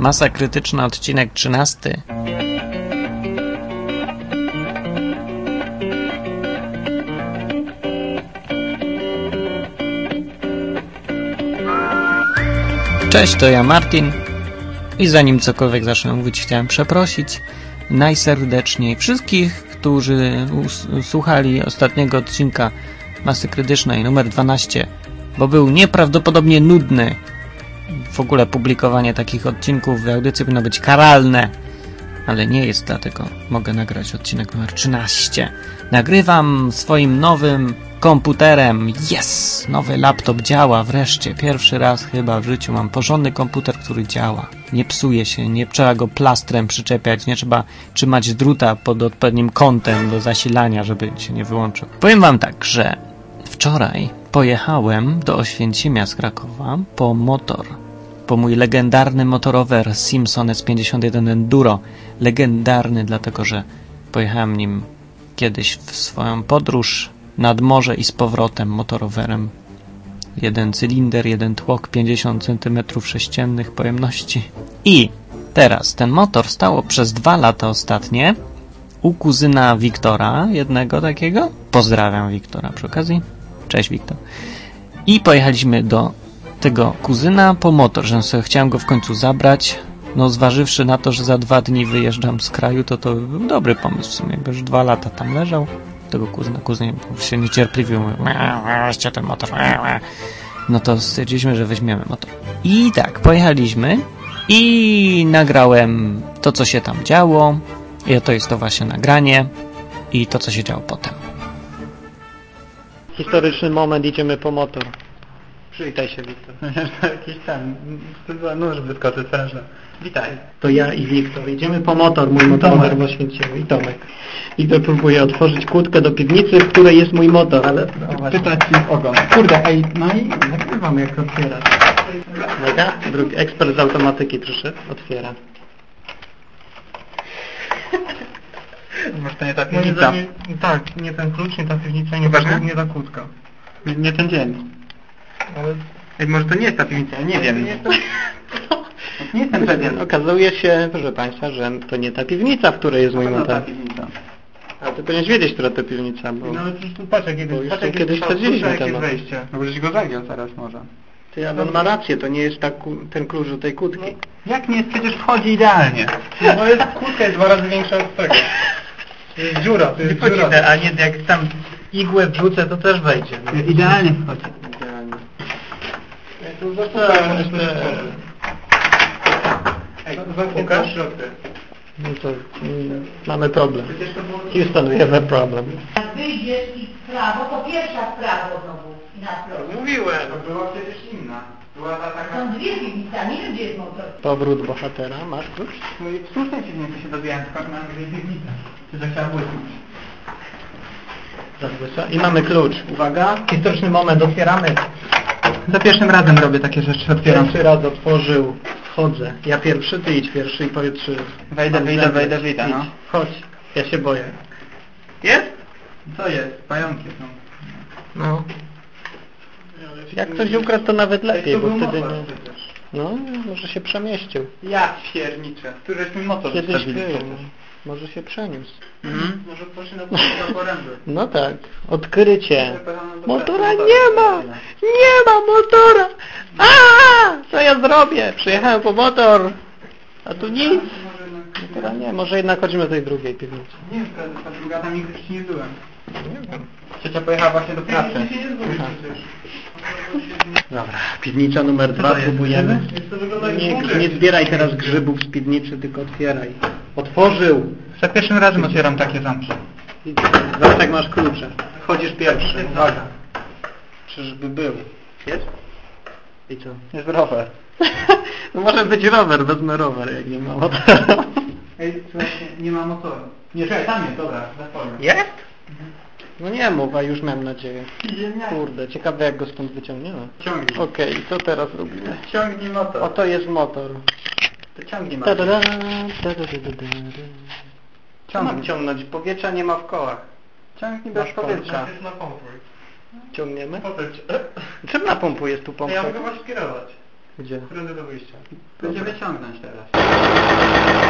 Masa krytyczna, odcinek 13. Cześć, to ja Martin. I zanim cokolwiek zacznę mówić, chciałem przeprosić najserdeczniej wszystkich, którzy słuchali ostatniego odcinka Masy Krytycznej numer 12, bo był nieprawdopodobnie nudny. W ogóle publikowanie takich odcinków w audycji powinno być karalne, ale nie jest, dlatego mogę nagrać odcinek numer 13. Nagrywam swoim nowym komputerem. Yes! Nowy laptop działa wreszcie. Pierwszy raz chyba w życiu mam porządny komputer, który działa. Nie psuje się, nie trzeba go plastrem przyczepiać, nie trzeba trzymać druta pod odpowiednim kątem do zasilania, żeby się nie wyłączył. Powiem wam tak, że wczoraj pojechałem do Oświęcimia z Krakowa po motor. Po mój legendarny motorower Simpson S51 Enduro. Legendarny dlatego, że pojechałem nim kiedyś w swoją podróż nad morze i z powrotem motorowerem. Jeden cylinder, jeden tłok, 50 cm sześciennych pojemności. I teraz ten motor stało przez dwa lata ostatnie u kuzyna Wiktora, jednego takiego. Pozdrawiam Wiktora przy okazji. Cześć Wiktor. I pojechaliśmy do tego kuzyna po motor, że sobie chciałem go w końcu zabrać. No zważywszy na to, że za dwa dni wyjeżdżam z kraju, to to był dobry pomysł w sumie, bo już dwa lata tam leżał tego kuzyna. Kuzyn się niecierpliwie mówił, weźcie ten motor. No to stwierdziliśmy, że weźmiemy motor. I tak, pojechaliśmy i nagrałem to, co się tam działo. I to jest to właśnie nagranie i to, co się działo potem. Historyczny moment, idziemy po motor. Przywitaj się, Wiktor. Jakiś tam, to była nóż wyskoczy straszno. Witaj. To ja i Wiktor. Idziemy po motor, mój motorower w Oświęcimiu i Tomek. Wiktor próbuje otworzyć kłódkę do piwnicy, w której jest mój motor, ale... Pytać ci w ogon. Kurde, ej, no i nagrywam jak otwierasz. Uwaga, drugi ekspert z automatyki przyszedł, otwiera. Może to nie ta piwnica. tak, nie ten klucz, nie ta piwnica, nie, nie ta kłódka. Nie, nie ten dzień. Ale Ej, może to nie jest ta piwnica, ja nie wiem. nie jest to... Nie jest ten pewien. Okazuje się, proszę Państwa, że to nie ta piwnica, w której jest mój piwnica. Ale Ty powinieneś wiedzieć, która to piwnica, bo... No ale przecież tu patrz jakie Bo już patrz, jakie kiedyś jest sprawdziliśmy jest temat. wejście. No żeś go zagiął teraz może. Ty, ale on ma rację, to nie jest ta, ten klucz do tej kłódki. Jak nie jest? Przecież wchodzi idealnie. No jest, kłódka jest dwa razy większa od tego. To jest dziura, to jest dziura. idealnie, jak tam Igłę wrzucę, to też wejdzie. No. idealnie wchodzi. Tu zostałem jeszcze... Ej, Pokaż? pokaż? No to mm, mamy problem. Przecież to było... Houston, we have a problem. Jak wyjdziesz i w prawo, to pierwsza w prawo znowu i na prawo. Mówiłem. To była przecież inna. Była ta taka... Są dwie piwnice, nie wiem gdzie jest motor. Powrót bohatera, masz klucz? No i w słusznej piwnicy się dowiedziałem, tylko na tej piwnicy. Czy zechciała błysnąć. Zabłysa. I mamy klucz. Uwaga, historyczny moment, otwieramy. Za pierwszym razem robię takie rzeczy, otwieram. Pierwszy raz otworzył, wchodzę. Ja pierwszy, ty idź pierwszy i powiedz trzy. Wejdę, Mam wejdę, wyjdę, Idź. no. Chodź, ja się boję. Jest? Co jest? Pająki są. No. Jak ktoś ukradł, to nawet lepiej, bo wtedy nie... No, może się przemieścił. Ja pierniczę. Któreś mi motor Kiedyś wstawili był. Może się przeniósł. Mhm. Może poszli na poręby. No tak, odkrycie. Motora nie ma! Nie ma motora! A, Co ja zrobię? Przyjechałem po motor, a tu nic. Motora nie, może jednak chodźmy do tej drugiej piwnicy. Nie wiem, ta, ta druga tam nigdy wcześniej nie byłem. Trzecia pojechała właśnie do pracy. Dobra, piwnica numer dwa, próbujemy. Nie, nie zbieraj teraz grzybów z piwnicy, tylko otwieraj. Otworzył! Za pierwszym razem otwieram takie zamki. Zawsze masz klucze. Wchodzisz pierwszy, uwaga. Czyżby był. Jest? I co? Jest rower. no może być rower, wezmę rower, jak nie ma motora. Ej, słuchajcie, nie ma motoru. Nie, czekaj, tam jest, dobra, zapomnę. Jest? No nie mów, a już mam nadzieję. Kurde, ciekawe jak go stąd wyciągniemy. Ciągnij. Okej, co teraz robimy? Ciągnij motor. Oto jest motor. To ciągnij motor. Co mam ciągnąć? Powietrza nie ma w kołach. Ciągnij bez powietrza. na. Ciągniemy? Czym napompujesz tu pompę? Ja mogę was kierować. Gdzie? Którędy do wyjścia. Będzie wyciągnąć teraz.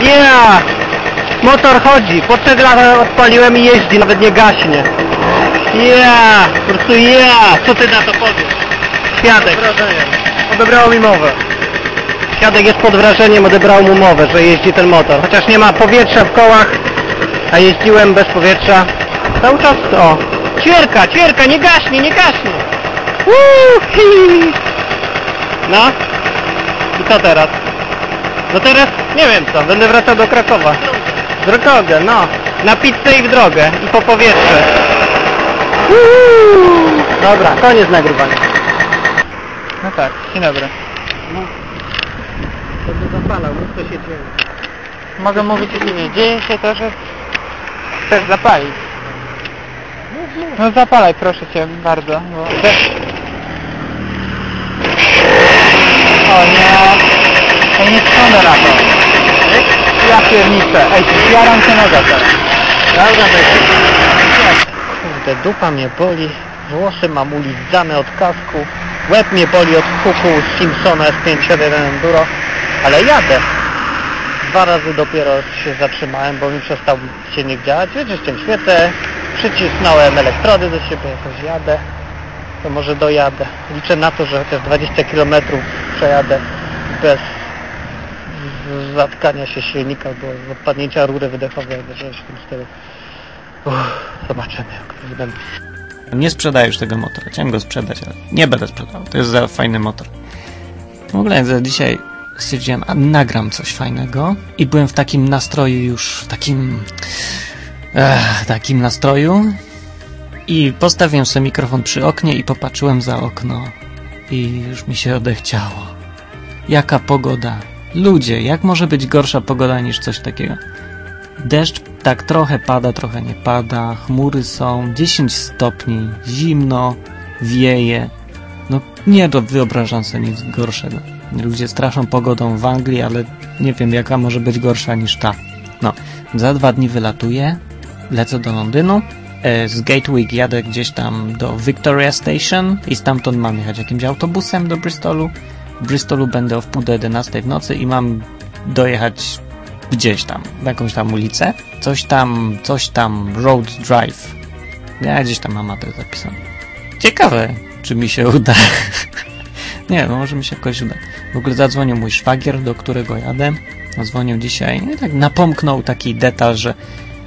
Yeah! Motor chodzi, po trzech latach odpaliłem i jeździ, nawet nie gaśnie. Yeah! Po prostu yeah! Co ty na to powiesz? Świadek. Odebrało mi mowę. Świadek jest pod wrażeniem, odebrał mu mowę, że jeździ ten motor. Chociaż nie ma powietrza w kołach, a jeździłem bez powietrza. Cały czas, o, ćwierka, ćwierka, nie gaśnie, nie gaśnie. Woo, hi. No, i co teraz? No teraz nie wiem co, będę wracał do Krakowa. Drogę, no. Na pizzę i w drogę. I po powietrze. Uuu. Dobra, koniec nagrywania. No tak, dzień dobry. To by zapalał, mów co się dzieje. Mogę mówić o imię. Dzieje się to, że chcesz zapalić. No zapalaj proszę Cię bardzo. Bo... O nie. Skonę na. Ja pierniczę. Ej, zjaram się noga teraz. Dobra. Kurde, dupa mnie boli, włosy mam ulizane od kasku, łeb mnie boli od huku z Simpsona S571 Enduro, ale jadę. Dwa razy dopiero się zatrzymałem, bo mi przestał silnik działać, wyczyściłem świecę, przycisnąłem elektrody do siebie, jakoś jadę, to może dojadę. Liczę na to, że chociaż 20 km przejadę bez zatkania się silnika albo odpadnięcia rury wydechowej czegoś w tym stylu. Zobaczymy jak będę. Nie sprzedaję już tego motora. Chciałem go sprzedać, ale nie będę sprzedał. To jest za fajny motor. W ogóle za dzisiaj stwierdziłem, a nagram coś fajnego i byłem w takim nastroju już, w takim ech, takim nastroju i postawiłem sobie mikrofon przy oknie i popatrzyłem za okno i już mi się odechciało. Jaka pogoda. Ludzie, jak może być gorsza pogoda niż coś takiego? Deszcz tak trochę pada, trochę nie pada, chmury są, 10 stopni, zimno, wieje. No nie wyobrażam sobie nic gorszego. Ludzie straszą pogodą w Anglii, ale nie wiem jaka może być gorsza niż ta. No, za dwa dni wylatuję, lecę do Londynu, e, z Gatwick jadę gdzieś tam do Victoria Station i stamtąd mam jechać jakimś autobusem do Bristolu. W Bristolu będę o wpół do 11 w nocy i mam dojechać gdzieś tam, w jakąś tam ulicę, coś tam, coś tam, Road Drive. Ja gdzieś tam mam adres zapisany. Ciekawe, czy mi się uda. Nie, no może mi się jakoś uda. W ogóle zadzwonił mój szwagier, do którego jadę. Dzwonił dzisiaj, i tak napomknął taki detal, że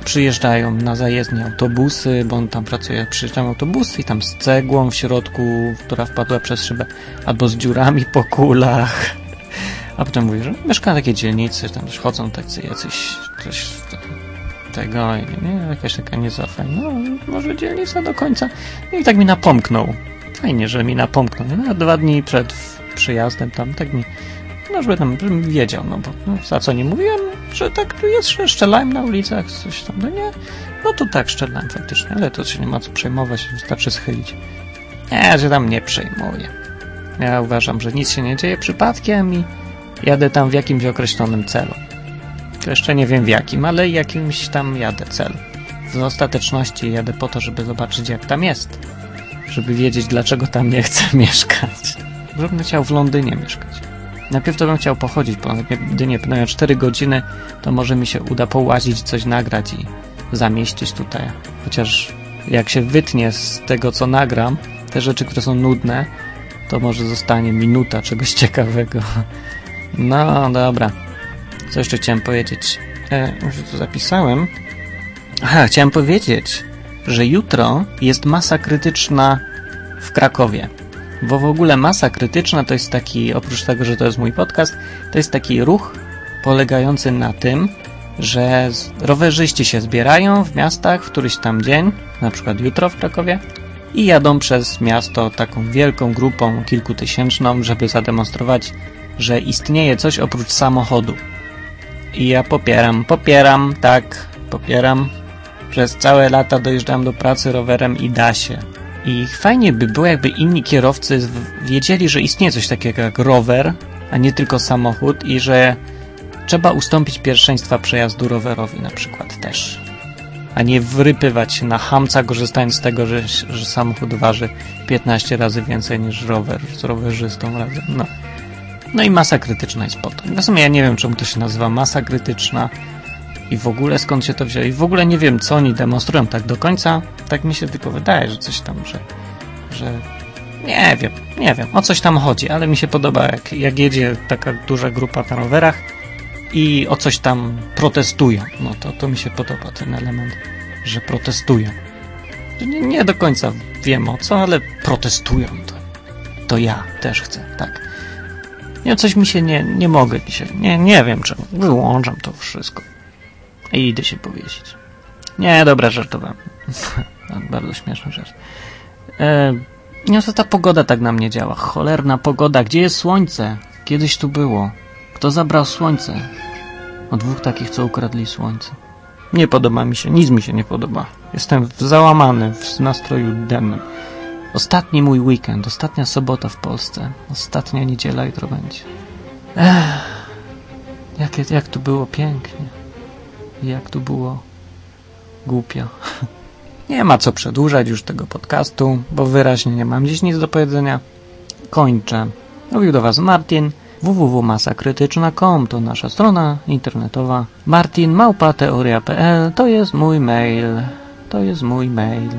przyjeżdżają na zajezdnię autobusy, bo on tam pracuje, przyjeżdżają autobusy i tam z cegłą w środku, która wpadła przez szybę, albo z dziurami po kulach. A potem mówi, że mieszka na takiej dzielnicy, tam też chodzą tacy jacyś coś tego, nie, jakaś taka nie no, może dzielnica do końca. I tak mi napomknął. Fajnie, że mi napomknął. No, dwa dni przed przyjazdem tam, tak mi, no żeby tam, żebym wiedział, no bo no, za co nie mówiłem, że tak tu jest, że szczelałem na ulicach, coś tam, no nie, no to tak szczelałem faktycznie, ale to się nie ma co przejmować, wystarczy schylić. Nie, że tam nie przejmuję. Ja uważam, że nic się nie dzieje przypadkiem i jadę tam w jakimś określonym celu. Jeszcze nie wiem w jakim, ale jakimś tam jadę celu. W ostateczności jadę po to, żeby zobaczyć jak tam jest. Żeby wiedzieć dlaczego tam nie chcę mieszkać. Żebym chciał w Londynie mieszkać. Najpierw to bym chciał pochodzić po Londynie, na 4 godziny, to może mi się uda połazić, coś nagrać i zamieścić tutaj. Chociaż jak się wytnie z tego, co nagram, te rzeczy, które są nudne, to może zostanie minuta czegoś ciekawego. No, dobra. Co jeszcze chciałem powiedzieć? E, może to zapisałem. Aha, chciałem powiedzieć, że jutro jest masa krytyczna w Krakowie. Bo w ogóle masa krytyczna to jest taki, oprócz tego, że to jest mój podcast, to jest taki ruch polegający na tym, że rowerzyści się zbierają w miastach w któryś tam dzień, na przykład jutro w Krakowie, i jadą przez miasto taką wielką grupą kilkutysięczną, żeby zademonstrować, że istnieje coś oprócz samochodu. I ja popieram, popieram, tak, popieram. Przez całe lata dojeżdżam do pracy rowerem i da się. I fajnie by było, jakby inni kierowcy wiedzieli, że istnieje coś takiego jak rower, a nie tylko samochód i że trzeba ustąpić pierwszeństwa przejazdu rowerowi na przykład też. A nie wrypywać się na hamca, korzystając z tego, że, że samochód waży 15 razy więcej niż rower z rowerzystą razem. No. No i masa krytyczna jest po to. W sumie ja nie wiem, czemu to się nazywa masa krytyczna i w ogóle skąd się to wzięło. I w ogóle nie wiem, co oni demonstrują tak do końca. Tak mi się tylko wydaje, że coś tam, że, że nie wiem, nie wiem, o coś tam chodzi, ale mi się podoba, jak, jak jedzie taka duża grupa na rowerach i o coś tam protestują. No to, to mi się podoba ten element, że protestują. Nie, nie do końca wiem o co, ale protestują to. To ja też chcę, tak. Nie, coś mi się nie, nie mogę dzisiaj. Nie, nie wiem czemu. Wyłączam to wszystko. I idę się powiesić. Nie, dobra, żartowałem. Bardzo śmieszny żart. E, nie, to ta pogoda tak na mnie działa. Cholerna pogoda. Gdzie jest słońce? Kiedyś tu było. Kto zabrał słońce? O dwóch takich, co ukradli słońce. Nie podoba mi się, nic mi się nie podoba. Jestem załamany w nastroju dennym. Ostatni mój weekend, ostatnia sobota w Polsce, ostatnia niedziela jutro będzie. Ech, jak, jak tu było pięknie. Jak tu było głupio. Nie ma co przedłużać już tego podcastu, bo wyraźnie nie mam dziś nic do powiedzenia. Kończę. Mówił do Was Martin www.masakrytyczna.com to nasza strona internetowa. martinmałpateoria.pl to jest mój mail. To jest mój mail.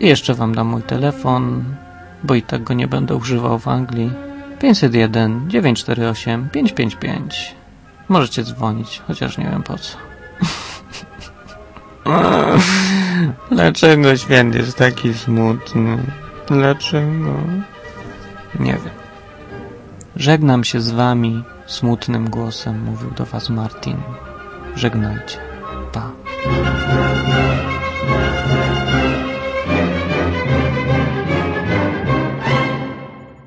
I jeszcze Wam dam mój telefon, bo i tak go nie będę używał w Anglii. 501 948 555. Możecie dzwonić, chociaż nie wiem po co. Dlaczego świat jest taki smutny? Dlaczego? Nie wiem. Żegnam się z wami smutnym głosem, mówił do was Martin. Żegnajcie. Pa.